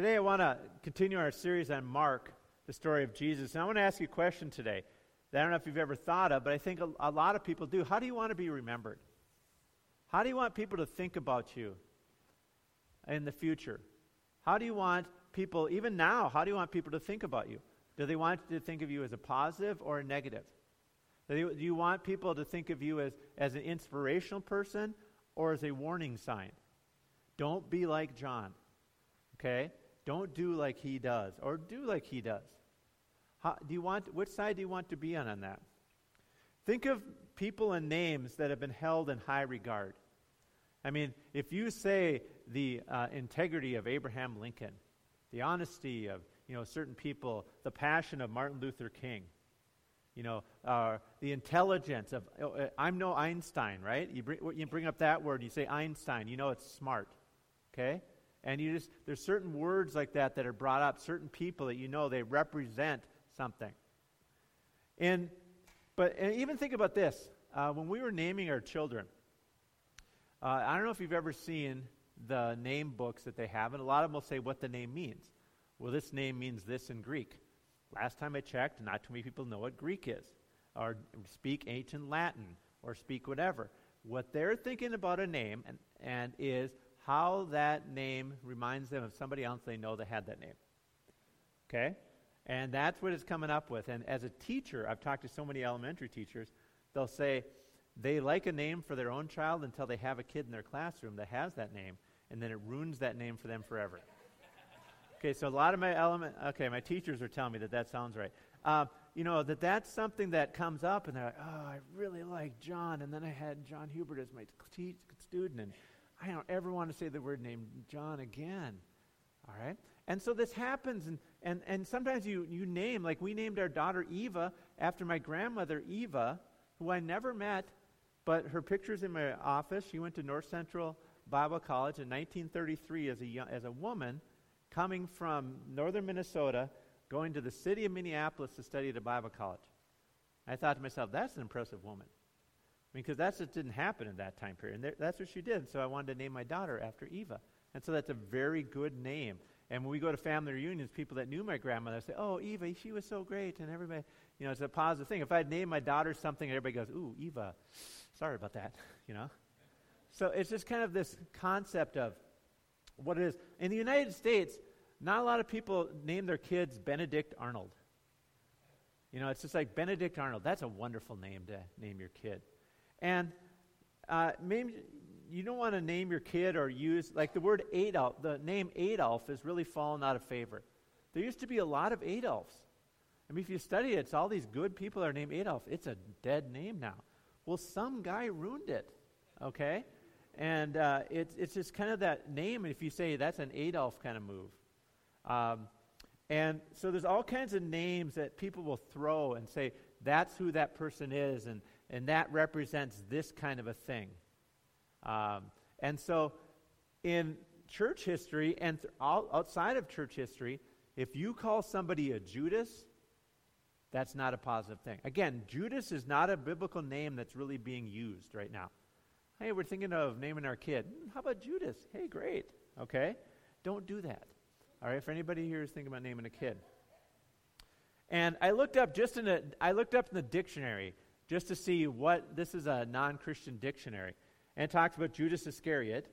Today, I want to continue our series on Mark, the story of Jesus. And I want to ask you a question today that I don't know if you've ever thought of, but I think a, a lot of people do. How do you want to be remembered? How do you want people to think about you in the future? How do you want people, even now, how do you want people to think about you? Do they want to think of you as a positive or a negative? Do you, want people to think of you as, as an inspirational person or as a warning sign? Don't be like John. Okay? Don't do like he does, or do like he does. How, do you want, which side do you want to be on on that? Think of people and names that have been held in high regard. I mean, if you say the uh, integrity of Abraham Lincoln, the honesty of you know certain people, the passion of Martin Luther King, you know, uh, the intelligence of uh, I'm no Einstein, right? You bring, you bring up that word, you say Einstein, you know it's smart, okay? And you just, there's certain words like that that are brought up, certain people that you know they represent something. And, but and even think about this. Uh, when we were naming our children, uh, I don't know if you've ever seen the name books that they have, and a lot of them will say what the name means. Well, this name means this in Greek. Last time I checked, not too many people know what Greek is, or speak ancient Latin, or speak whatever. What they're thinking about a name and, and is how that name reminds them of somebody else they know that had that name. Okay? And that's what it's coming up with. And as a teacher, I've talked to so many elementary teachers, they'll say they like a name for their own child until they have a kid in their classroom that has that name, and then it ruins that name for them forever. okay, so a lot of my element, okay, my teachers are telling me that that sounds right. Uh, you know, that that's something that comes up, and they're like, oh, I really like John, and then I had John Hubert as my t- student, and I don't ever want to say the word name John again. All right? And so this happens, and, and, and sometimes you, you name, like we named our daughter Eva after my grandmother Eva, who I never met, but her picture's in my office. She went to North Central Bible College in 1933 as a, young, as a woman coming from northern Minnesota, going to the city of Minneapolis to study at a Bible college. I thought to myself, that's an impressive woman because that just didn't happen in that time period. And there, that's what she did. So I wanted to name my daughter after Eva. And so that's a very good name. And when we go to family reunions, people that knew my grandmother say, "Oh, Eva, she was so great," and everybody, you know, it's a positive thing. If I would named my daughter something, everybody goes, "Ooh, Eva, sorry about that," you know. So it's just kind of this concept of what it is. In the United States, not a lot of people name their kids Benedict Arnold. You know, it's just like Benedict Arnold. That's a wonderful name to name your kid. And uh, maybe you don't want to name your kid or use, like the word Adolf, the name Adolf has really fallen out of favor. There used to be a lot of Adolfs. I mean, if you study it, it's all these good people are named Adolf. It's a dead name now. Well, some guy ruined it, okay? And uh, it's, it's just kind of that name, if you say that's an Adolf kind of move. Um, and so there's all kinds of names that people will throw and say, that's who that person is. And and that represents this kind of a thing. Um, and so, in church history and th- outside of church history, if you call somebody a Judas, that's not a positive thing. Again, Judas is not a biblical name that's really being used right now. Hey, we're thinking of naming our kid. Hmm, how about Judas? Hey, great. Okay? Don't do that. All right, for anybody here who's thinking about naming a kid. And I looked up just in a I looked up in the dictionary just to see what this is a non Christian dictionary. And it talks about Judas Iscariot.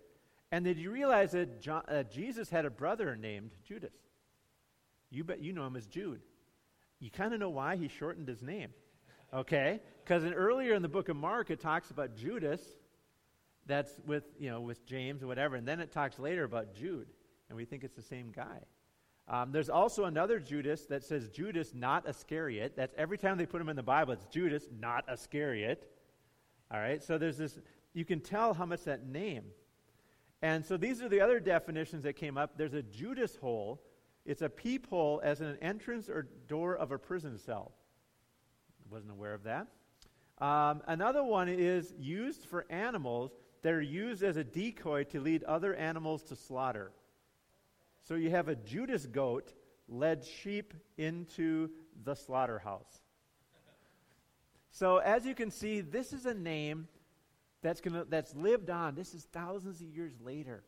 And did you realize that John, uh, Jesus had a brother named Judas? You bet you know him as Jude. You kind of know why he shortened his name. Okay? Because earlier in the book of Mark, it talks about Judas. That's with, you know, with James or whatever. And then it talks later about Jude. And we think it's the same guy. Um, there's also another Judas that says Judas, not Iscariot. That's every time they put him in the Bible, it's Judas, not Iscariot. All right, so there's this, you can tell how much that name. And so these are the other definitions that came up. There's a Judas hole, it's a peephole as an entrance or door of a prison cell. Wasn't aware of that. Um, another one is used for animals that are used as a decoy to lead other animals to slaughter. So you have a Judas goat led sheep into the slaughterhouse. So as you can see, this is a name that's gonna that's lived on. This is thousands of years later.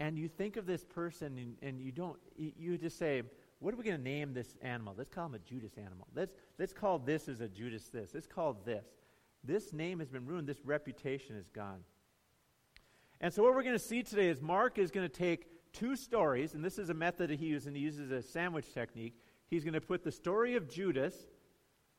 and you think of this person and, and you don't, you, just say, what are we going to name this animal? Let's call him a Judas animal. Let's, let's call this as a Judas this. Let's call this. This name has been ruined. This reputation is gone. And so, what we're going to see today is Mark is going to take two stories, and this is a method that he uses, and he uses a sandwich technique. He's going to put the story of Judas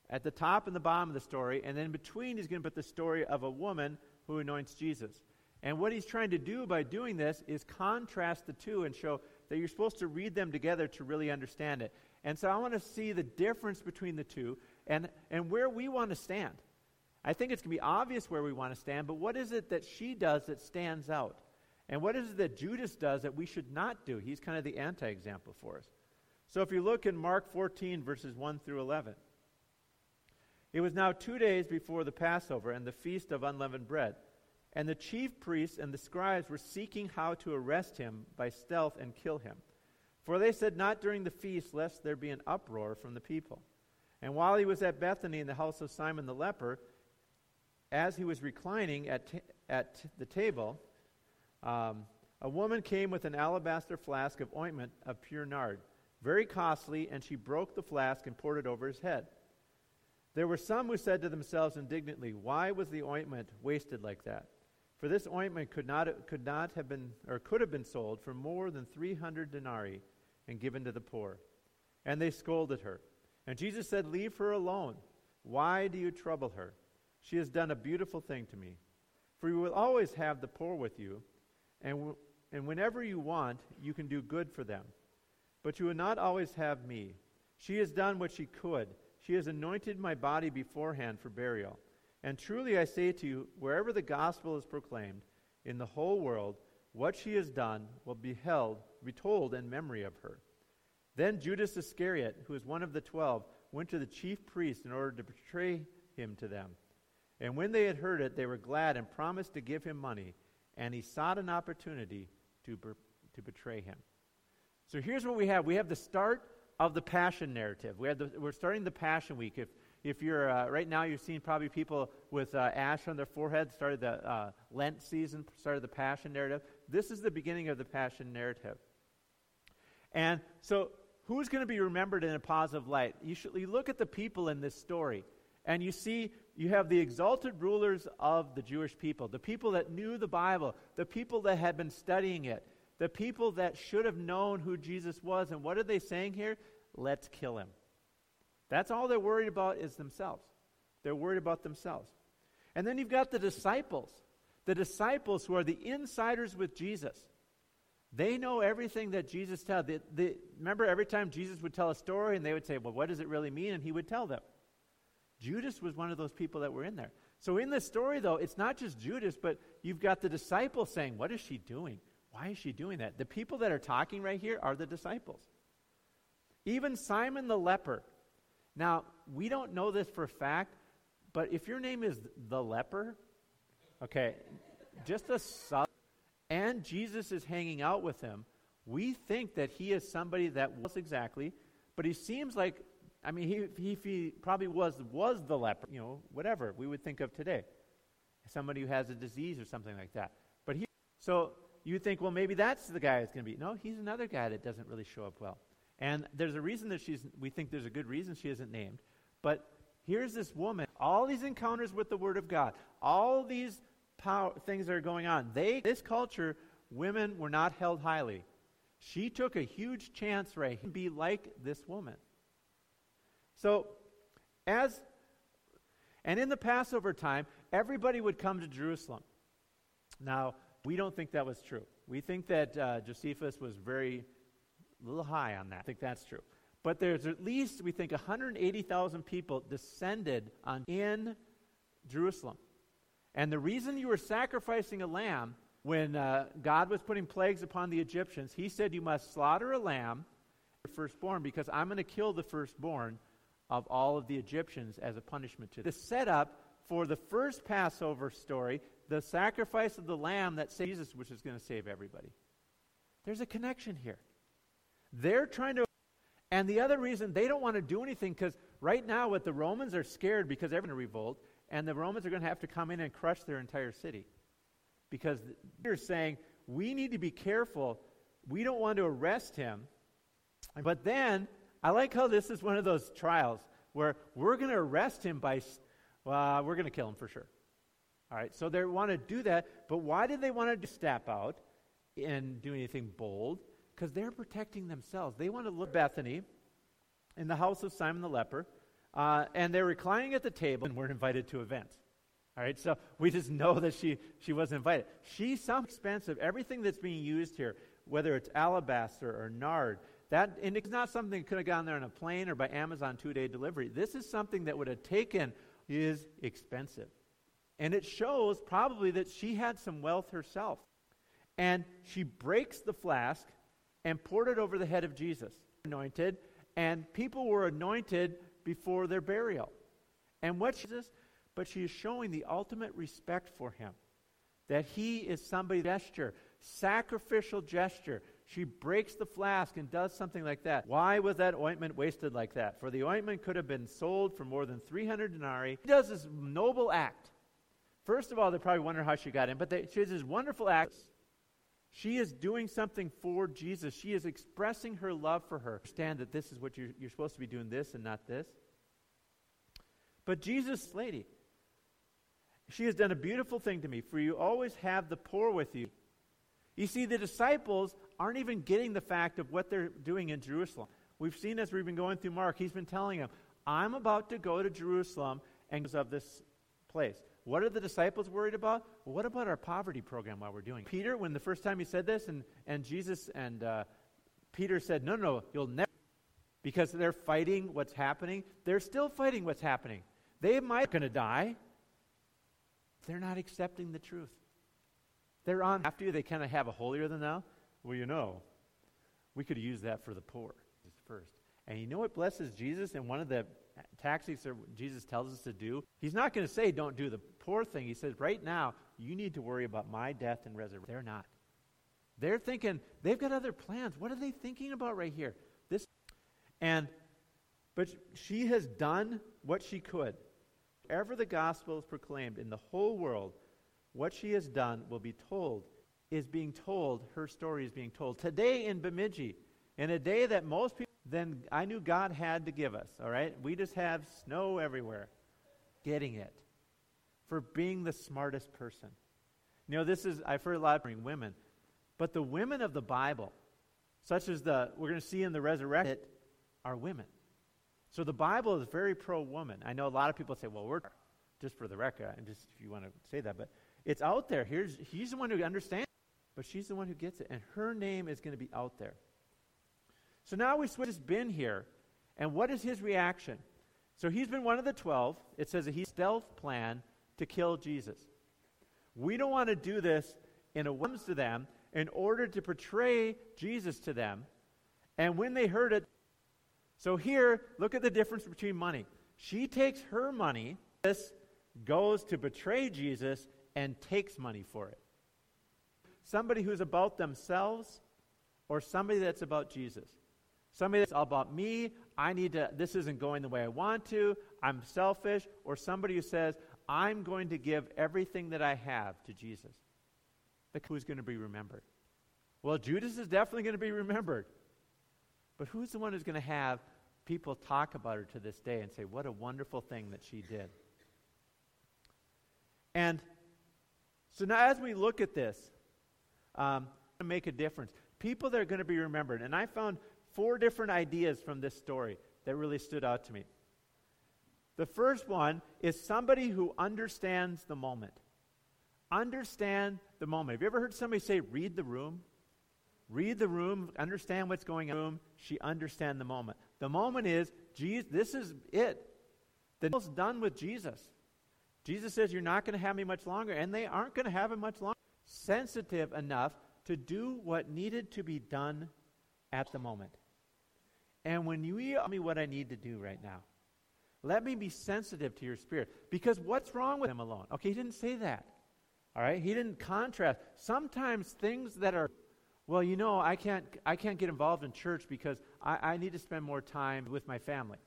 at the top and the bottom of the story, and then between, he's going to put the story of a woman who anoints Jesus. And what he's trying to do by doing this is contrast the two and show that you're supposed to read them together to really understand it. And so I want to see the difference between the two and, and where we want to stand. I think it's going to be obvious where we want to stand, but what is it that she does that stands out? And what is it that Judas does that we should not do? He's kind of the anti example for us. So if you look in Mark 14, verses 1 through 11, it was now two days before the Passover and the feast of unleavened bread. And the chief priests and the scribes were seeking how to arrest him by stealth and kill him. For they said, Not during the feast, lest there be an uproar from the people. And while he was at Bethany in the house of Simon the leper, as he was reclining at, t- at the table, um, a woman came with an alabaster flask of ointment of pure nard, very costly, and she broke the flask and poured it over his head. There were some who said to themselves indignantly, Why was the ointment wasted like that? For this ointment could not, could not have been, or could have been sold for more than 300 denarii and given to the poor. And they scolded her. And Jesus said, Leave her alone. Why do you trouble her? She has done a beautiful thing to me. For you will always have the poor with you, and, w- and whenever you want, you can do good for them. But you will not always have me. She has done what she could. She has anointed my body beforehand for burial. And truly I say to you, wherever the gospel is proclaimed in the whole world, what she has done will be held, be told in memory of her. Then Judas Iscariot, who was one of the twelve, went to the chief priests in order to betray him to them. And when they had heard it, they were glad and promised to give him money. And he sought an opportunity to, to betray him. So here's what we have we have the start of the passion narrative. We have the, we're starting the Passion Week. If, if you're uh, right now, you're seeing probably people with uh, ash on their forehead, started the uh, Lent season, started the Passion narrative. This is the beginning of the Passion narrative. And so, who's going to be remembered in a positive light? You, should, you look at the people in this story, and you see you have the exalted rulers of the Jewish people, the people that knew the Bible, the people that had been studying it, the people that should have known who Jesus was. And what are they saying here? Let's kill him. That's all they're worried about is themselves. They're worried about themselves. And then you've got the disciples. The disciples who are the insiders with Jesus. They know everything that Jesus tells. Remember, every time Jesus would tell a story, and they would say, Well, what does it really mean? And he would tell them. Judas was one of those people that were in there. So in this story, though, it's not just Judas, but you've got the disciples saying, What is she doing? Why is she doing that? The people that are talking right here are the disciples. Even Simon the leper. Now, we don't know this for a fact, but if your name is the leper, okay, just a sub, and Jesus is hanging out with him, we think that he is somebody that was exactly, but he seems like, I mean, he, he, he probably was, was the leper, you know, whatever we would think of today. Somebody who has a disease or something like that. But he, so you think, well, maybe that's the guy that's going to be. No, he's another guy that doesn't really show up well. And there's a reason that she's, we think there's a good reason she isn't named. But here's this woman, all these encounters with the Word of God, all these power, things that are going on. They, this culture, women were not held highly. She took a huge chance, Ray, to be like this woman. So, as, and in the Passover time, everybody would come to Jerusalem. Now, we don't think that was true. We think that uh, Josephus was very a little high on that. I think that's true. But there's at least, we think, 180,000 people descended on, in Jerusalem. And the reason you were sacrificing a lamb when uh, God was putting plagues upon the Egyptians, he said, You must slaughter a lamb, firstborn, because I'm going to kill the firstborn of all of the Egyptians as a punishment to them. The setup for the first Passover story, the sacrifice of the lamb that saves Jesus, which is going to save everybody. There's a connection here. They're trying to. And the other reason they don't want to do anything, because right now, what the Romans are scared because they're going to revolt, and the Romans are going to have to come in and crush their entire city. Because they're saying, we need to be careful. We don't want to arrest him. But then, I like how this is one of those trials where we're going to arrest him by, well, we're going to kill him for sure. All right, so they want to do that, but why did they want to step out and do anything bold? Because they're protecting themselves. They want to look Bethany in the house of Simon the leper, uh, and they're reclining at the table and weren't invited to events. All right, so we just know that she, she wasn't invited. She's some expensive. Everything that's being used here, whether it's alabaster or nard, that and it's not something that could have gone there on a plane or by Amazon two-day delivery. This is something that would have taken is expensive. And it shows probably that she had some wealth herself. And she breaks the flask and poured it over the head of Jesus, anointed, and people were anointed before their burial. And what she says, but she is showing the ultimate respect for him. That he is somebody gesture, sacrificial gesture. She breaks the flask and does something like that. Why was that ointment wasted like that? For the ointment could have been sold for more than 300 denarii. She does this noble act. First of all, they probably wonder how she got in, but they, she has this wonderful act. She is doing something for Jesus. She is expressing her love for her. Understand that this is what you're, you're supposed to be doing this and not this. But Jesus, lady, she has done a beautiful thing to me, for you always have the poor with you. You see, the disciples aren't even getting the fact of what they're doing in Jerusalem. We've seen as we've been going through Mark, he's been telling them, I'm about to go to Jerusalem and of this place. What are the disciples worried about? What about our poverty program while we're doing it? Peter, when the first time he said this, and, and Jesus and uh, Peter said, No, no, you'll never, because they're fighting what's happening. They're still fighting what's happening. They might going to die. They're not accepting the truth. They're on after you. They kind of have a holier than thou. Well, you know, we could use that for the poor first. And you know what blesses Jesus? And one of the tactics that Jesus tells us to do, he's not going to say, don't do the poor thing. He says, right now, you need to worry about my death and resurrection. They're not. They're thinking, they've got other plans. What are they thinking about right here? This, and, but she has done what she could. Ever the gospel is proclaimed in the whole world, what she has done will be told, is being told, her story is being told. Today in Bemidji, in a day that most people, then I knew God had to give us, all right? We just have snow everywhere. Getting it. For being the smartest person. You know, this is, I've heard a lot of women, but the women of the Bible, such as the, we're going to see in the resurrection, are women. So the Bible is very pro woman. I know a lot of people say, well, we're, just for the record, and just if you want to say that, but it's out there. Here's, he's the one who understands, but she's the one who gets it, and her name is going to be out there. So now we switch has been here, and what is his reaction? So he's been one of the twelve. It says that he stealth plan to kill Jesus. We don't want to do this in a whims to them in order to portray Jesus to them. And when they heard it, so here, look at the difference between money. She takes her money, this goes to betray Jesus and takes money for it. Somebody who's about themselves or somebody that's about Jesus. Somebody that's all about me, I need to, this isn't going the way I want to, I'm selfish, or somebody who says, I'm going to give everything that I have to Jesus. Who's going to be remembered? Well, Judas is definitely going to be remembered. But who's the one who's going to have people talk about her to this day and say, what a wonderful thing that she did? And so now, as we look at this, um, to make a difference, people that are going to be remembered. And I found four different ideas from this story that really stood out to me. The first one is somebody who understands the moment. Understand the moment. Have you ever heard somebody say, read the room? Read the room, understand what's going on. She understand the moment. The moment is, Jesus, this is it. The deal's done with Jesus. Jesus says, You're not going to have me much longer, and they aren't going to have him much longer. Sensitive enough to do what needed to be done at the moment. And when you tell me what I need to do right now, let me be sensitive to your spirit. Because what's wrong with him alone? Okay, he didn't say that. All right? He didn't contrast. Sometimes things that are well, you know, I can't, I can't get involved in church because I, I need to spend more time with my family.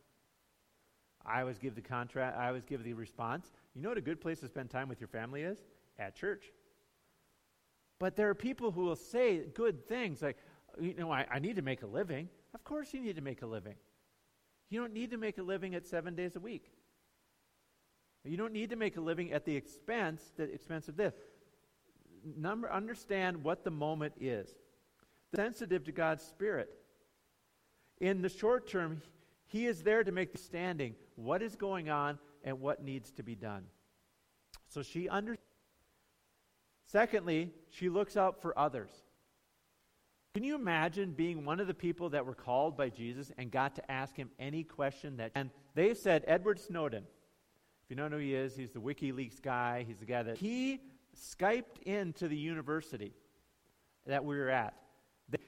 I always give the contract, I always give the response. You know what a good place to spend time with your family is? At church. But there are people who will say good things like, you know, I, I need to make a living. Of course, you need to make a living. You don't need to make a living at seven days a week. You don't need to make a living at the expense, the expense of this. Number, understand what the moment is. Sensitive to God's Spirit. In the short term, He is there to make the standing what is going on and what needs to be done. So she understands. Secondly, she looks out for others. Can you imagine being one of the people that were called by Jesus and got to ask him any question that and they said Edward Snowden. If you don't know who he is, he's the WikiLeaks guy. He's the guy that he Skyped into the university that we were at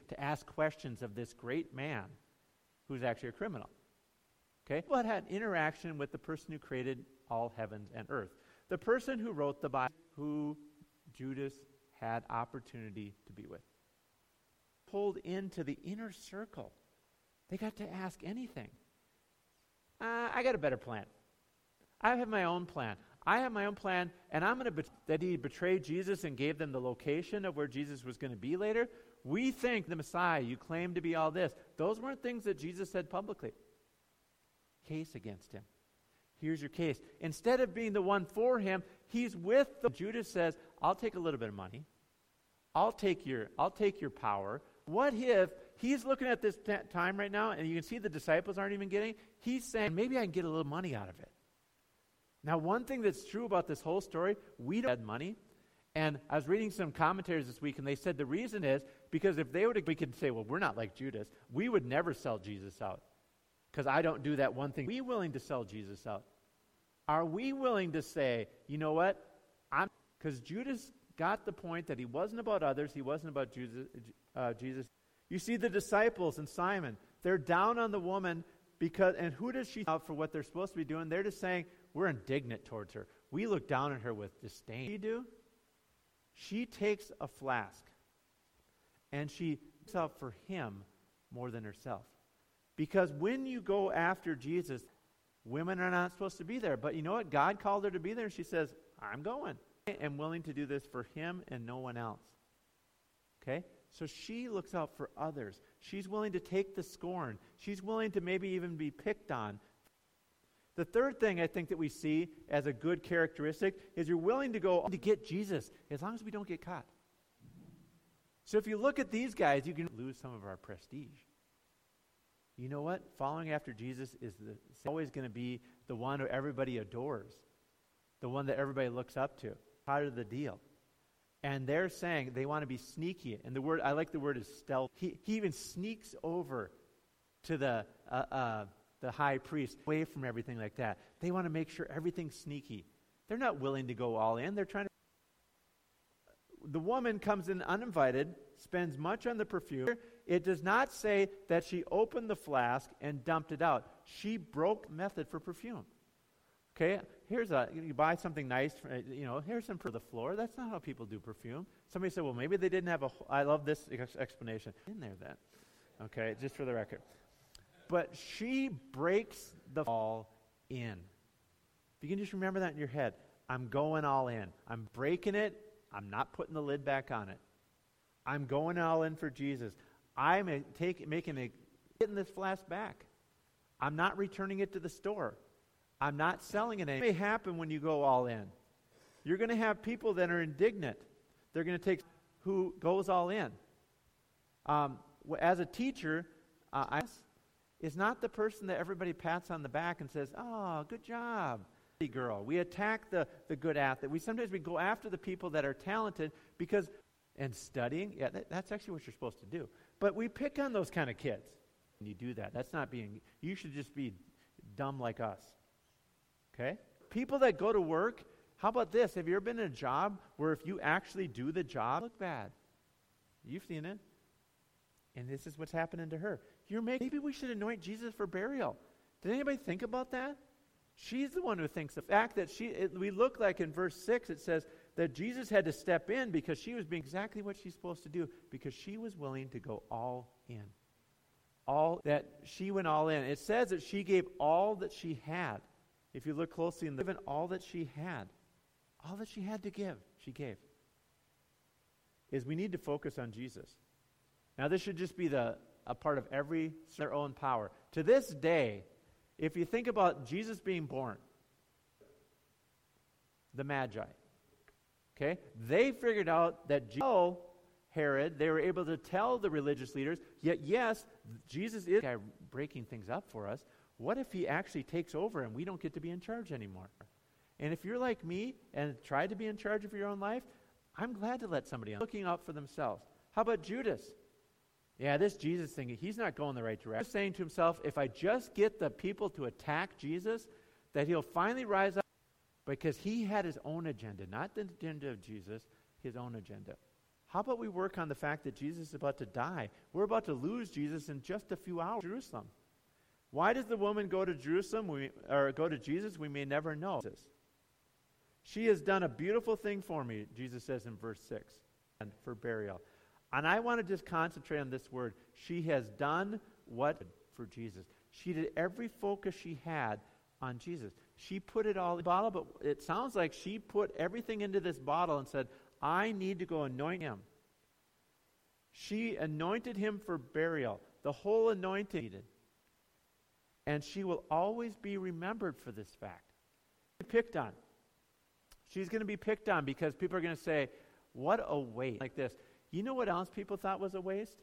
to ask questions of this great man who's actually a criminal. Okay? But had interaction with the person who created all heavens and earth. The person who wrote the Bible, who Judas had opportunity to be with. Pulled into the inner circle. They got to ask anything. Uh, I got a better plan. I have my own plan. I have my own plan, and I'm going to bet- that he betrayed Jesus and gave them the location of where Jesus was going to be later. We think the Messiah, you claim to be all this. Those weren't things that Jesus said publicly. Case against him. Here's your case. Instead of being the one for him, he's with the Judas says, I'll take a little bit of money. I'll take your I'll take your power. What if he's looking at this t- time right now and you can see the disciples aren't even getting? He's saying maybe I can get a little money out of it. Now, one thing that's true about this whole story, we don't have money. And I was reading some commentaries this week, and they said the reason is because if they would, we could say, well, we're not like Judas. We would never sell Jesus out because I don't do that one thing. Are we willing to sell Jesus out? Are we willing to say, you know what? I'm because Judas got the point that he wasn't about others, he wasn't about Jesus, uh, Jesus. You see the disciples and Simon, they're down on the woman because, and who does she out for what they're supposed to be doing? They're just saying, we're indignant towards her. We look down at her with disdain. She do? She takes a flask and she looks out for him more than herself. Because when you go after Jesus, women are not supposed to be there. But you know what? God called her to be there, and she says, I'm going. I am willing to do this for him and no one else. Okay? So she looks out for others. She's willing to take the scorn. She's willing to maybe even be picked on the third thing I think that we see as a good characteristic is you're willing to go to get Jesus as long as we don't get caught. So if you look at these guys, you can lose some of our prestige. You know what? Following after Jesus is the, always going to be the one who everybody adores, the one that everybody looks up to. Part of the deal. And they're saying they want to be sneaky. And the word, I like the word is stealth. He, he even sneaks over to the, uh, uh, the high priest, away from everything like that. They want to make sure everything's sneaky. They're not willing to go all in. They're trying to. The woman comes in uninvited, spends much on the perfume. It does not say that she opened the flask and dumped it out. She broke method for perfume. Okay, here's a you buy something nice. For, you know, here's some for the floor. That's not how people do perfume. Somebody said, well, maybe they didn't have a. I love this explanation in there. Then, okay, just for the record but she breaks the all in. If you can just remember that in your head, I'm going all in. I'm breaking it. I'm not putting the lid back on it. I'm going all in for Jesus. I'm take, making a, getting this flask back. I'm not returning it to the store. I'm not selling it. It may happen when you go all in. You're going to have people that are indignant. They're going to take who goes all in. Um, as a teacher, uh, I is not the person that everybody pats on the back and says, oh, good job, girl. We attack the, the good athlete. We sometimes we go after the people that are talented because, and studying, yeah, that, that's actually what you're supposed to do. But we pick on those kind of kids. And you do that. That's not being, you should just be dumb like us. Okay? People that go to work, how about this? Have you ever been in a job where if you actually do the job, look bad? You've seen it. And this is what's happening to her. You're making, maybe we should anoint Jesus for burial. Did anybody think about that? She's the one who thinks the fact that she, it, we look like in verse 6, it says that Jesus had to step in because she was being exactly what she's supposed to do because she was willing to go all in. All that she went all in. It says that she gave all that she had. If you look closely in the given all that she had, all that she had to give, she gave. is we need to focus on Jesus. Now, this should just be the, a part of every their own power. To this day, if you think about Jesus being born, the Magi, okay, they figured out that Jesus, oh, Herod, they were able to tell the religious leaders, yet yes, Jesus is breaking things up for us. What if he actually takes over and we don't get to be in charge anymore? And if you're like me and tried to be in charge of your own life, I'm glad to let somebody else looking out for themselves. How about Judas? Yeah, this Jesus thing, he's not going the right direction. He's saying to himself, if I just get the people to attack Jesus, that he'll finally rise up because he had his own agenda, not the agenda of Jesus, his own agenda. How about we work on the fact that Jesus is about to die? We're about to lose Jesus in just a few hours. Jerusalem. Why does the woman go to Jerusalem we, or go to Jesus? We may never know. She has done a beautiful thing for me, Jesus says in verse 6, and for burial. And I want to just concentrate on this word. She has done what for Jesus. She did every focus she had on Jesus. She put it all in the bottle, but it sounds like she put everything into this bottle and said, I need to go anoint him. She anointed him for burial, the whole anointing. And she will always be remembered for this fact. Picked on. She's going to be picked on because people are going to say, What a waste. Like this. You know what else people thought was a waste?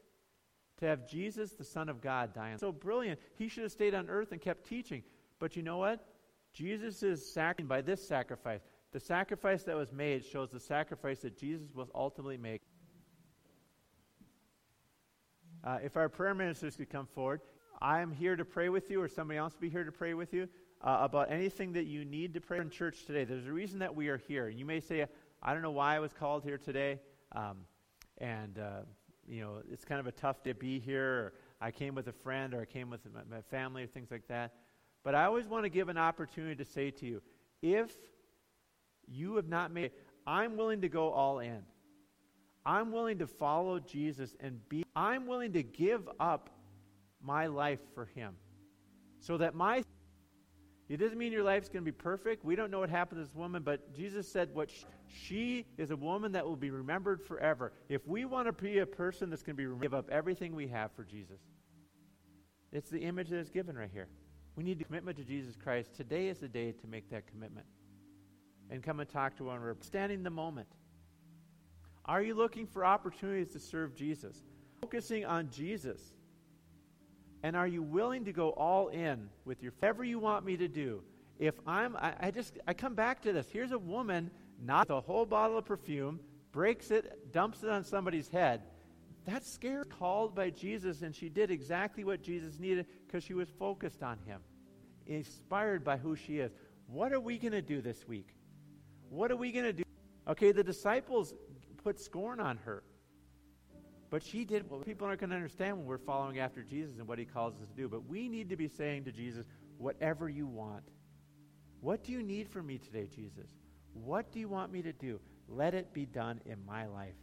To have Jesus, the Son of God, die. So brilliant. He should have stayed on earth and kept teaching. But you know what? Jesus is sacrificed by this sacrifice. The sacrifice that was made shows the sacrifice that Jesus will ultimately make. Uh, if our prayer ministers could come forward, I am here to pray with you, or somebody else will be here to pray with you uh, about anything that you need to pray in church today. There's a reason that we are here. You may say, I don't know why I was called here today. Um, and uh, you know it's kind of a tough day to be here or i came with a friend or i came with my family or things like that but i always want to give an opportunity to say to you if you have not made i'm willing to go all in i'm willing to follow jesus and be i'm willing to give up my life for him so that my it doesn't mean your life's going to be perfect. We don't know what happened to this woman, but Jesus said what she, she is a woman that will be remembered forever. If we want to be a person that's going to be give up everything we have for Jesus. It's the image that is given right here. We need a commitment to Jesus Christ. Today is the day to make that commitment. And come and talk to one another. Standing the moment. Are you looking for opportunities to serve Jesus? Focusing on Jesus and are you willing to go all in with your whatever you want me to do? If I'm, I, I just, I come back to this. Here's a woman, not a whole bottle of perfume, breaks it, dumps it on somebody's head. That's scary. Called by Jesus, and she did exactly what Jesus needed because she was focused on him, inspired by who she is. What are we going to do this week? What are we going to do? Okay, the disciples put scorn on her. But she did what people aren't going to understand when we're following after Jesus and what he calls us to do. But we need to be saying to Jesus, whatever you want. What do you need from me today, Jesus? What do you want me to do? Let it be done in my life.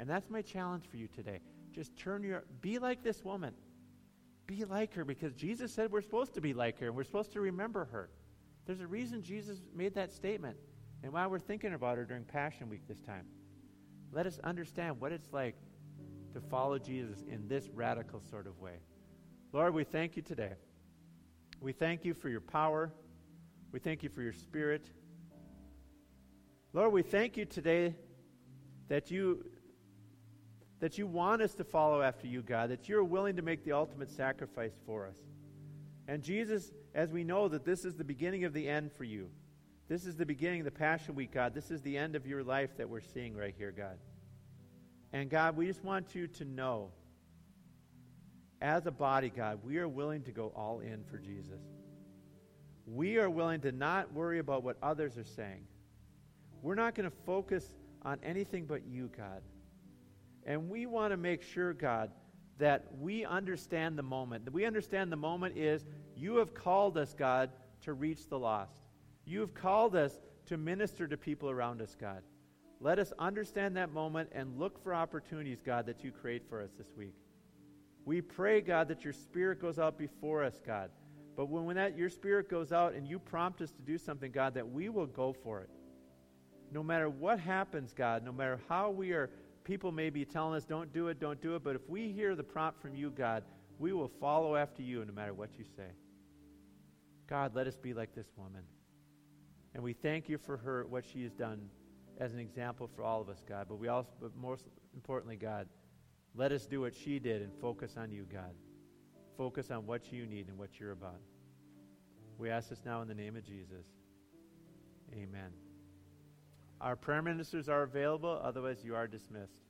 And that's my challenge for you today. Just turn your be like this woman. Be like her because Jesus said we're supposed to be like her and we're supposed to remember her. There's a reason Jesus made that statement and why we're thinking about her during Passion Week this time. Let us understand what it's like to follow Jesus in this radical sort of way. Lord, we thank you today. We thank you for your power. We thank you for your spirit. Lord, we thank you today that you that you want us to follow after you, God, that you're willing to make the ultimate sacrifice for us. And Jesus, as we know that this is the beginning of the end for you. This is the beginning of the Passion Week, God. This is the end of your life that we're seeing right here, God. And God, we just want you to know, as a body, God, we are willing to go all in for Jesus. We are willing to not worry about what others are saying. We're not going to focus on anything but you, God. And we want to make sure, God, that we understand the moment. That we understand the moment is you have called us, God, to reach the lost. You have called us to minister to people around us, God. Let us understand that moment and look for opportunities, God, that you create for us this week. We pray, God, that your spirit goes out before us, God. But when, when that your spirit goes out and you prompt us to do something, God, that we will go for it. No matter what happens, God, no matter how we are people may be telling us, don't do it, don't do it, but if we hear the prompt from you, God, we will follow after you no matter what you say. God, let us be like this woman. And we thank you for her, what she has done as an example for all of us, God. But we also, but most importantly, God, let us do what she did and focus on you, God. Focus on what you need and what you're about. We ask this now in the name of Jesus. Amen. Our prayer ministers are available, otherwise, you are dismissed.